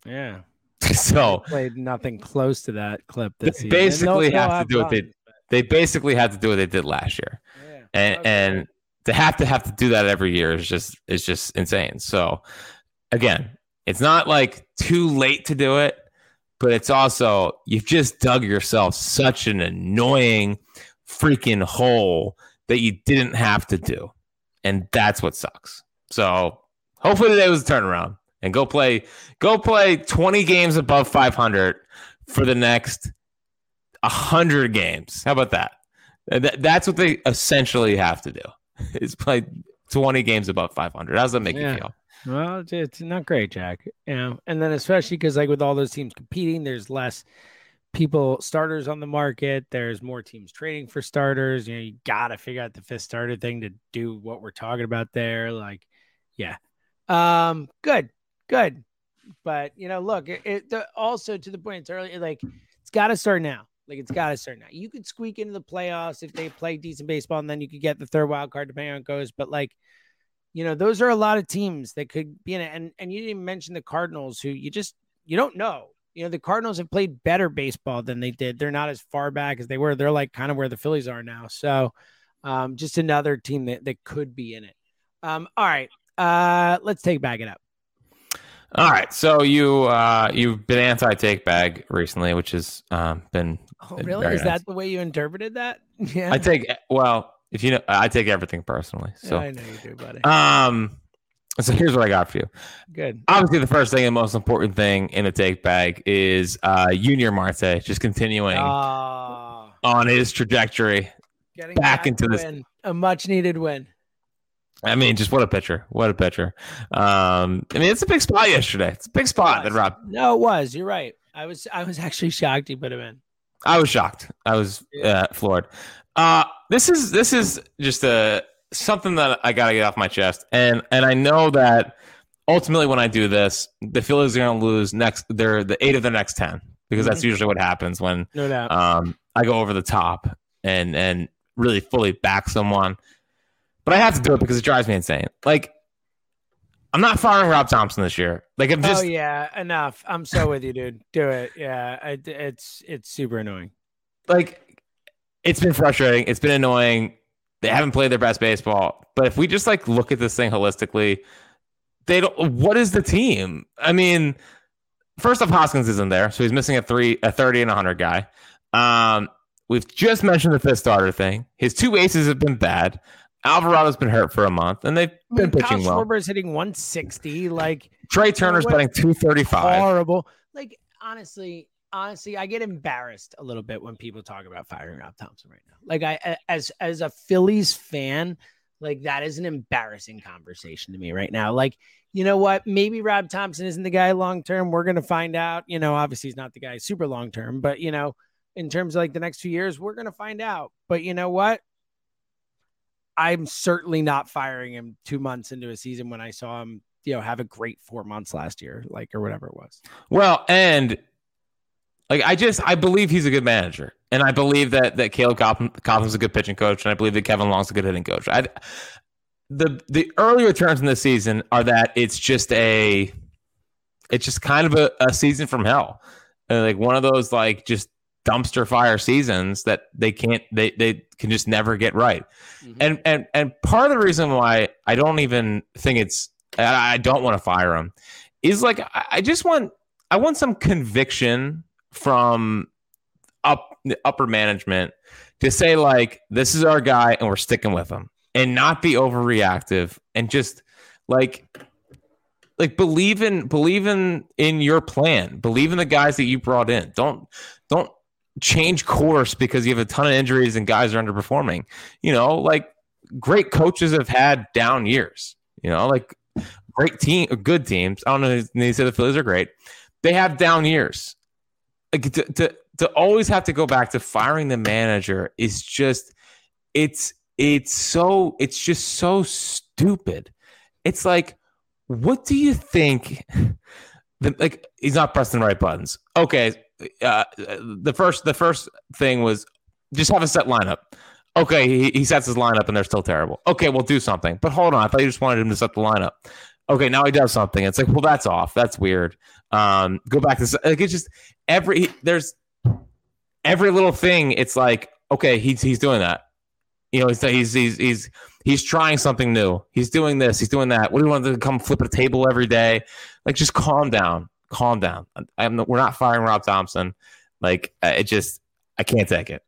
Yeah. So played nothing close to that clip this they basically they'll have to do what they but- they basically had to do what they did last year. yeah. and Okay. and to have to have to do that every year is just is just insane. So again, it's not like too late to do it, but it's also you've just dug yourself such an annoying freaking hole that you didn't have to do, and that's what sucks. So hopefully today was a turnaround and go play go play 20 games above 500 for the next 100 games. How about that? Th- That's what they essentially have to do is play 20 games above 500. How does that make Yeah. you feel? Well, it's, not great, Jack. You know, and then especially because like with all those teams competing, there's less people starters on the market. There's more teams trading for starters. You know, you gotta figure out the fifth starter thing to do what we're talking about there. Like, yeah, um, good, good. But you know, look, it, it also to the point it's early. Like, it's got to start now. Like, it's got to start now. You could squeak into the playoffs if they play decent baseball, and then you could get the third wild card depending on it goes. But like you know, those are a lot of teams that could be in it. And and you didn't even mention the Cardinals, who you just you don't know. You know, the Cardinals have played better baseball than they did. They're not as far back as they were. They're like kind of where the Phillies are now. So um, just another team that, that could be in it. Um, all right. Uh, let's take back it up. All right. So you uh you've been anti take bag recently, which has um been Oh, really? Is nice. that the way you interpreted that? Yeah. I take well, if you know I take everything personally. Yeah, So I know you do, buddy. um so here's what I got for you. Good. Obviously the first thing and most important thing in a take bag is uh Yunior Marte just continuing Oh, on his trajectory. getting back into to this- win. a much needed win. I mean, just what a pitcher. What a pitcher. Um, I mean, it's a big spot yesterday. It's a big spot that Rob. No, it was. You're right. I was I was actually shocked he put him in. I was shocked. I was uh, floored. Uh, this is this is just a something that I gotta get off my chest, and and I know that ultimately when I do this, the Phillies are gonna lose next. They're the eight of the next ten because that's usually what happens when No doubt. um, I go over the top and and really fully back someone. But I have to do it because it drives me insane. Like I'm not firing Rob Thomson this year. Like I'm just oh yeah, enough. I'm so with you, dude. Do it. Yeah, I, it's it's super annoying. like it's been frustrating. It's been annoying. They haven't played their best baseball. But if we just like look at this thing holistically, they don't. What is the team? I mean, first off, Hoskins isn't there, so he's missing a three, a thirty, and a hundred guy. Um, we've just mentioned the fifth starter thing. His two aces have been bad. Alvarado's been hurt for a month, and they've I been mean, pitching Kyle well. Schwarber's hitting 160, like Trea Turner's two thirty five. horrible. Like honestly, honestly, I get embarrassed a little bit when people talk about firing Rob Thomson right now. Like I, as as a Phillies fan, like that is an embarrassing conversation to me right now. Like you know what? Maybe Rob Thomson isn't the guy long term. We're gonna find out. You know, obviously he's not the guy super long term, but you know, in terms of like the next few years, we're gonna find out. But you know what? I'm certainly not firing him two months into a season when I saw him, you know, have a great four months last year, like or whatever it was. Well, and like I just I believe he's a good manager, and I believe that that Caleb Cotham's a good pitching coach, and I believe that Kevin Long's a good hitting coach. I the the earlier returns in the season are that it's just a it's just kind of a, a season from hell, Uh, like one of those like just dumpster fire seasons that they can't they they can just never get right. Mm-hmm. And and and part of the reason why I don't even think it's I don't want to fire him is like I I just want I want some conviction from up upper management to say like this is our guy and we're sticking with him and not be overreactive and just like like believe in believe in in your plan. Believe in the guys that you brought in. Don't don't change course because you have a ton of injuries and guys are underperforming. You know like great coaches have had down years you know like great team good teams. I don't know they say the phillies are great. They have down years. Like to, to to always have to go back to firing the manager is just it's it's so it's just so stupid. It's like what do you think? The, like he's not pressing the right buttons. Okay uh, the first the first thing was just have a set lineup okay he, he sets his lineup and they're still terrible okay we'll do something but hold on i thought you just wanted him to set the lineup okay, now he does something. It's like, well, that's off. That's weird. Um, go back to like it's just every there's every little thing. It's like, okay, he's he's doing that. You know, he's he's he's he's he's trying something new. He's doing this. He's doing that. What do you want to come flip a table every day? Like, just calm down. Calm down. I'm. We're not firing Rob Thomson. Like, uh, it just I can't take it.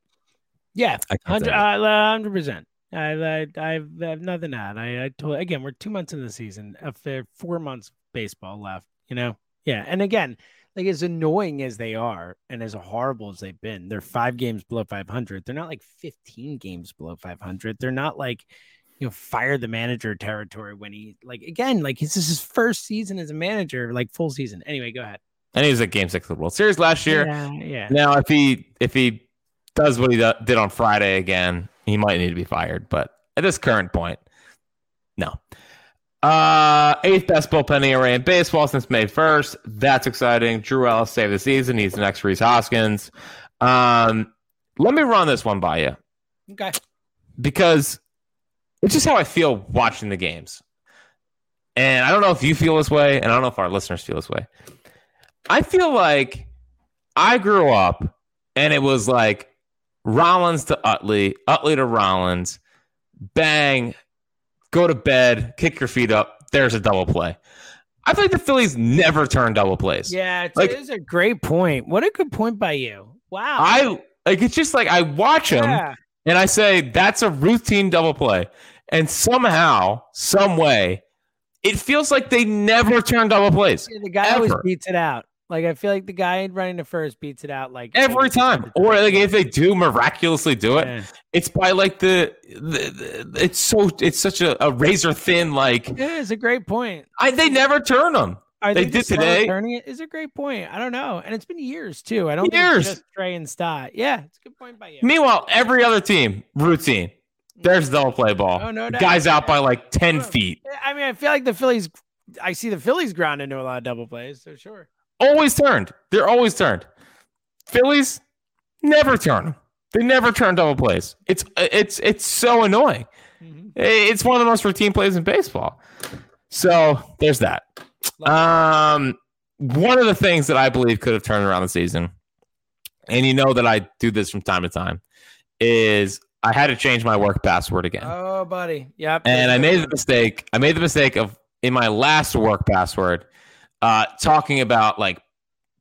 Yeah, uh, hundred percent. I, I, I have nothing to add. I, I told again, we're two months in the season. After four months baseball left, you know. Yeah, and again, like as annoying as they are, and as horrible as they've been, they're five games below five hundred. They're not like fifteen games below five hundred. They're not like you know fire the manager territory when he like again like this is his first season as a manager, like full season. Anyway, go ahead. And he was at Game Six of the World Series last year. Yeah, yeah. Now, if he if he does what he did on Friday again, he might need to be fired. But at this current point, no. Uh, eighth best bullpen ERA in baseball since May 1st. That's exciting. Drew Ellis saved the season. He's the next Rhys Hoskins. Um, let me run this one by you. Okay. Because it's just how I feel watching the games. And I don't know if you feel this way, and I don't know if our listeners feel this way. I feel like I grew up and it was like Rollins to Utley, Utley to Rollins, bang, go to bed, kick your feet up. There's a double play. I feel like the Phillies never turn double plays. Yeah, it's, like, it is a great point. What a good point by you. Wow. I like it's just like I watch them yeah. and I say that's a routine double play. And somehow, some way, it feels like they never turn double plays. Yeah, the guy ever. always beats it out. Like I feel like the guy running to first beats it out like every time. Or like if they do miraculously do it, yeah. it's by like the, the, the, it's so it's such a, a razor thin like. Yeah, it's a great point. I they never turn them. Are they, they did today. Turning it is a great point. I don't know, and it's been years too. I don't years. Trea and Stott. Yeah, it's a good point by you. Meanwhile, every other team routine. There's double play ball. Oh, no doubt. Guys out by like ten feet. I mean, I feel like the Phillies. I see the Phillies ground into a lot of double plays, so sure. Always turned. They're always turned. Phillies never turn. They never turn double plays. It's it's it's so annoying. Mm-hmm. It's one of the most routine plays in baseball. So there's that. Um, one of the things that I believe could have turned around the season, and you know that I do this from time to time, is I had to change my work password again. Oh, buddy. Yep. And I made the mistake. I made the mistake of in my last work password uh, talking about like,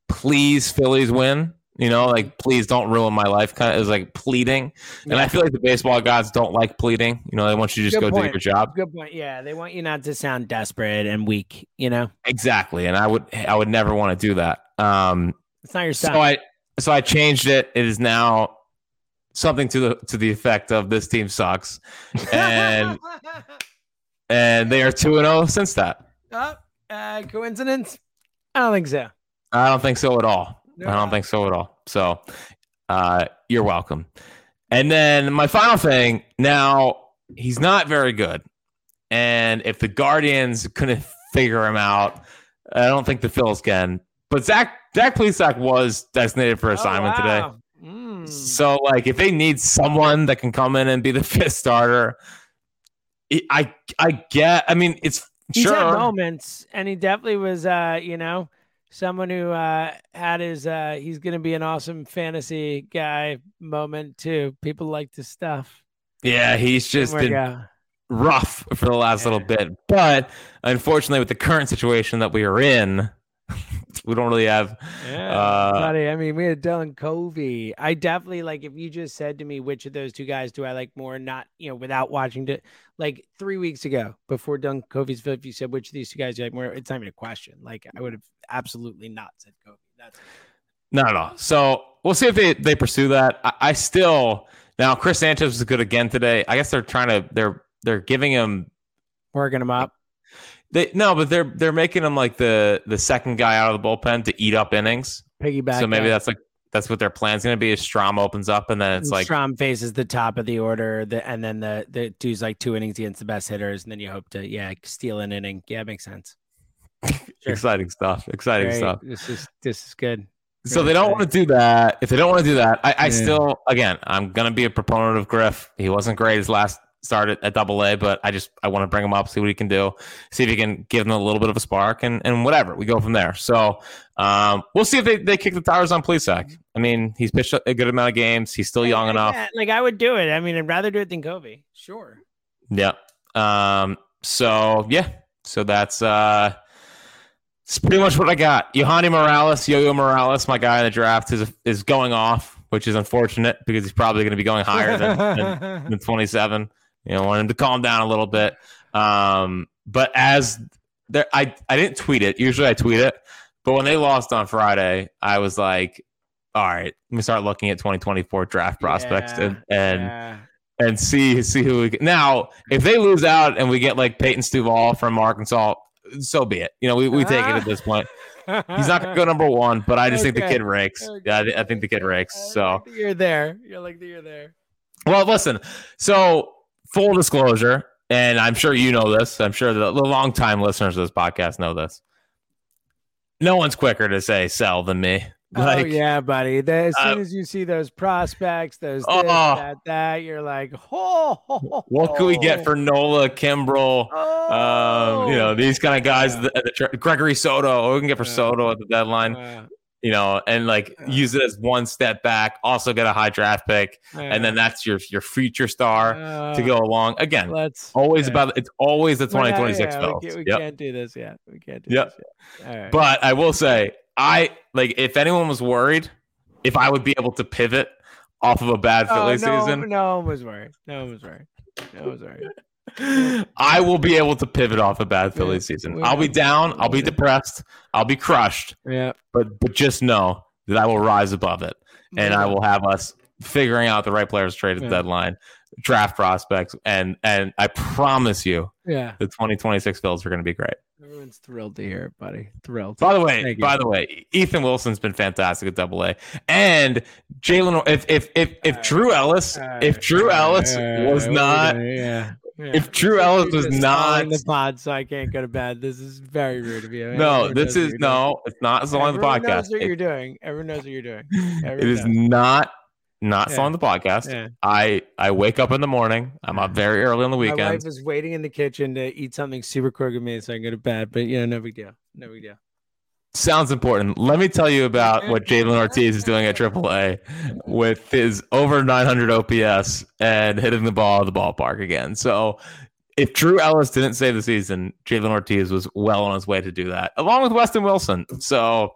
please Phillies win. You know, like please don't ruin my life. Kind of is like pleading, yeah. and I feel like the baseball gods don't like pleading. You know, they want you to just Good go point. do your job. Good point. Yeah, they want you not to sound desperate and weak. You know, exactly. And I would, I would never want to do that. Um, it's not your style. So I, so I changed it. It is now something to the to the effect of this team sucks, and and they are two and zero oh since that. Uh, uh, coincidence? I don't think so. I don't think so at all. No. I don't think so at all. So, uh, you're welcome. And then my final thing. Now he's not very good, and if the Guardians couldn't figure him out, I don't think the Phils can. But Zach Zach Plesac was designated for oh, assignment oh, wow. today. Mm. So, like, if they need someone that can come in and be the fifth starter, I I get. I mean, it's he's sure. had moments, and he definitely was, uh, you know, someone who uh, had his. Uh, he's going to be an awesome fantasy guy moment too. People like this stuff. Yeah, he's just been rough for the last yeah. little bit, but unfortunately, with the current situation that we are in, we don't really have. Yeah, uh, buddy. I mean, we had Dylan Covey. I definitely like if you just said to me which of those two guys do I like more, not you know without watching it. Like three weeks ago, before Dylan Covey's if you said which of these two guys do you like more, it's not even a question. Like I would have absolutely not said Covey. That's not at all. So we'll see if they they pursue that. I, I still now Chris Sanchez is good again today. I guess they're trying to they're they're giving him working him up. They no, but they're they're making him like the the second guy out of the bullpen to eat up innings. Piggyback. So maybe that's like that's what their plan's going to be. Is Strahm opens up and then it's and like Strahm faces the top of the order, the, and then the the dude's like two innings against the best hitters, and then you hope to yeah steal an inning. Yeah, makes sense. Sure. Exciting stuff. Exciting Great. stuff. This is this is good. So they don't want to do that. If they don't want to do that, I, I yeah. still, again, I'm gonna be a proponent of Griff. He wasn't great his last start at, at double A, but I just I want to bring him up, see what he can do, see if he can give them a little bit of a spark and, and whatever. We go from there. So um, we'll see if they, they kick the tires on Plesac. I mean, he's pitched a good amount of games. He's still young enough. like I would do it. I mean, I'd rather do it than Covey. Sure. Yeah. Um, so yeah. So that's uh it's pretty much what I got. Yohandy Morales, Yo-Yo Morales, my guy in the draft, is is going off, which is unfortunate because he's probably going to be going higher than, than, than 27. You know, want him to calm down a little bit. Um, but as there, I I didn't tweet it. Usually I tweet it, but when they lost on Friday, I was like, all right, let me start looking at 2024 draft prospects Yeah, and and yeah. and see see who we get. Now, if they lose out and we get like Peyton Stovall from Arkansas, so be it. You know, we, we take it at this point. He's not going to go number one, but I just think the kid rakes. Okay. Yeah, I, I think the kid rakes. So, you're there. You're like you're there. well, listen. So, full disclosure, and I'm sure you know this. I'm sure the, the longtime listeners of this podcast know this. No one's quicker to say sell than me. Like, oh yeah, buddy. The- as uh, soon as you see those prospects, those this, Oh. that, that, you're like, oh, what can we get for Nola, Kimbrel, Oh, um, you know, these kind of guys, Yeah. the, the, Gregory Soto, what we can get for. Soto at the deadline. Uh, you know, and like Yeah. use it as one step back, also get a high draft pick, and then that's your your future star to go along. Again, Let's always yeah. about it's always the Well, yeah, 2026 yeah. We, can't, we Yep. can't do this yet. We can't do Yep. this yet. Right. But I will say, I like if anyone was worried if I would be able to pivot off of a bad Oh, Philly no, season, no one was worried. No one was worried. No one was worried. I will be able to pivot off a bad Philly Yeah, season. I'll be down, I'll be Yeah. depressed, I'll be crushed, Yeah. but but just know that I will rise above it. and I will have us figuring out the right players to trade at Yeah. deadline, draft prospects, and and I promise you, Yeah. the 2026 Phils are going to be great. Everyone's thrilled to hear it, buddy. Thrilled. By the way, by the way, Ethan Wilson's been fantastic at Double A, and Jhailyn. If if if if Drew Ellis, if Drew Ellis was Uh, not, yeah. yeah. if Drew Ellis was not, calling the pod, so I can't go to bed. This is very rude of you. no, Everyone this is what is you're no, it's not doing. selling the Everyone podcast. Knows what It- you're doing. Everyone knows what you're doing. it Everyone is knows. not not Yeah. selling the podcast. Yeah. I I wake up in the morning. I'm up very early on the weekend. My weekends. wife is waiting in the kitchen to eat something super quick with me so I can go to bed. But you know, no big deal. No big deal. Sounds important. Let me tell you about what Jhailyn Ortiz is doing at AAA with his over 900 OPS and hitting the ball at the ballpark again. So, if Drew Ellis didn't save the season, Jhailyn Ortiz was well on his way to do that, along with Weston Wilson. So,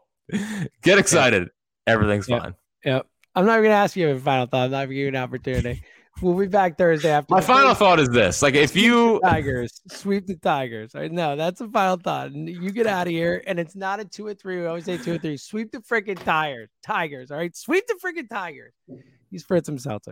get excited. Everything's Yeah. fine. Yep. I'm not even gonna ask you a final thought. I'm not giving you an opportunity. We'll be back Thursday after My final first thought is this: like, if you Tigers sweep the Tigers. Right, no, that's a final thought. You get out of here, and it's not a two or three. We always say two or three. Sweep the freaking Tigers. Tigers. All right, sweep the freaking Tigers. He's Fritz himself.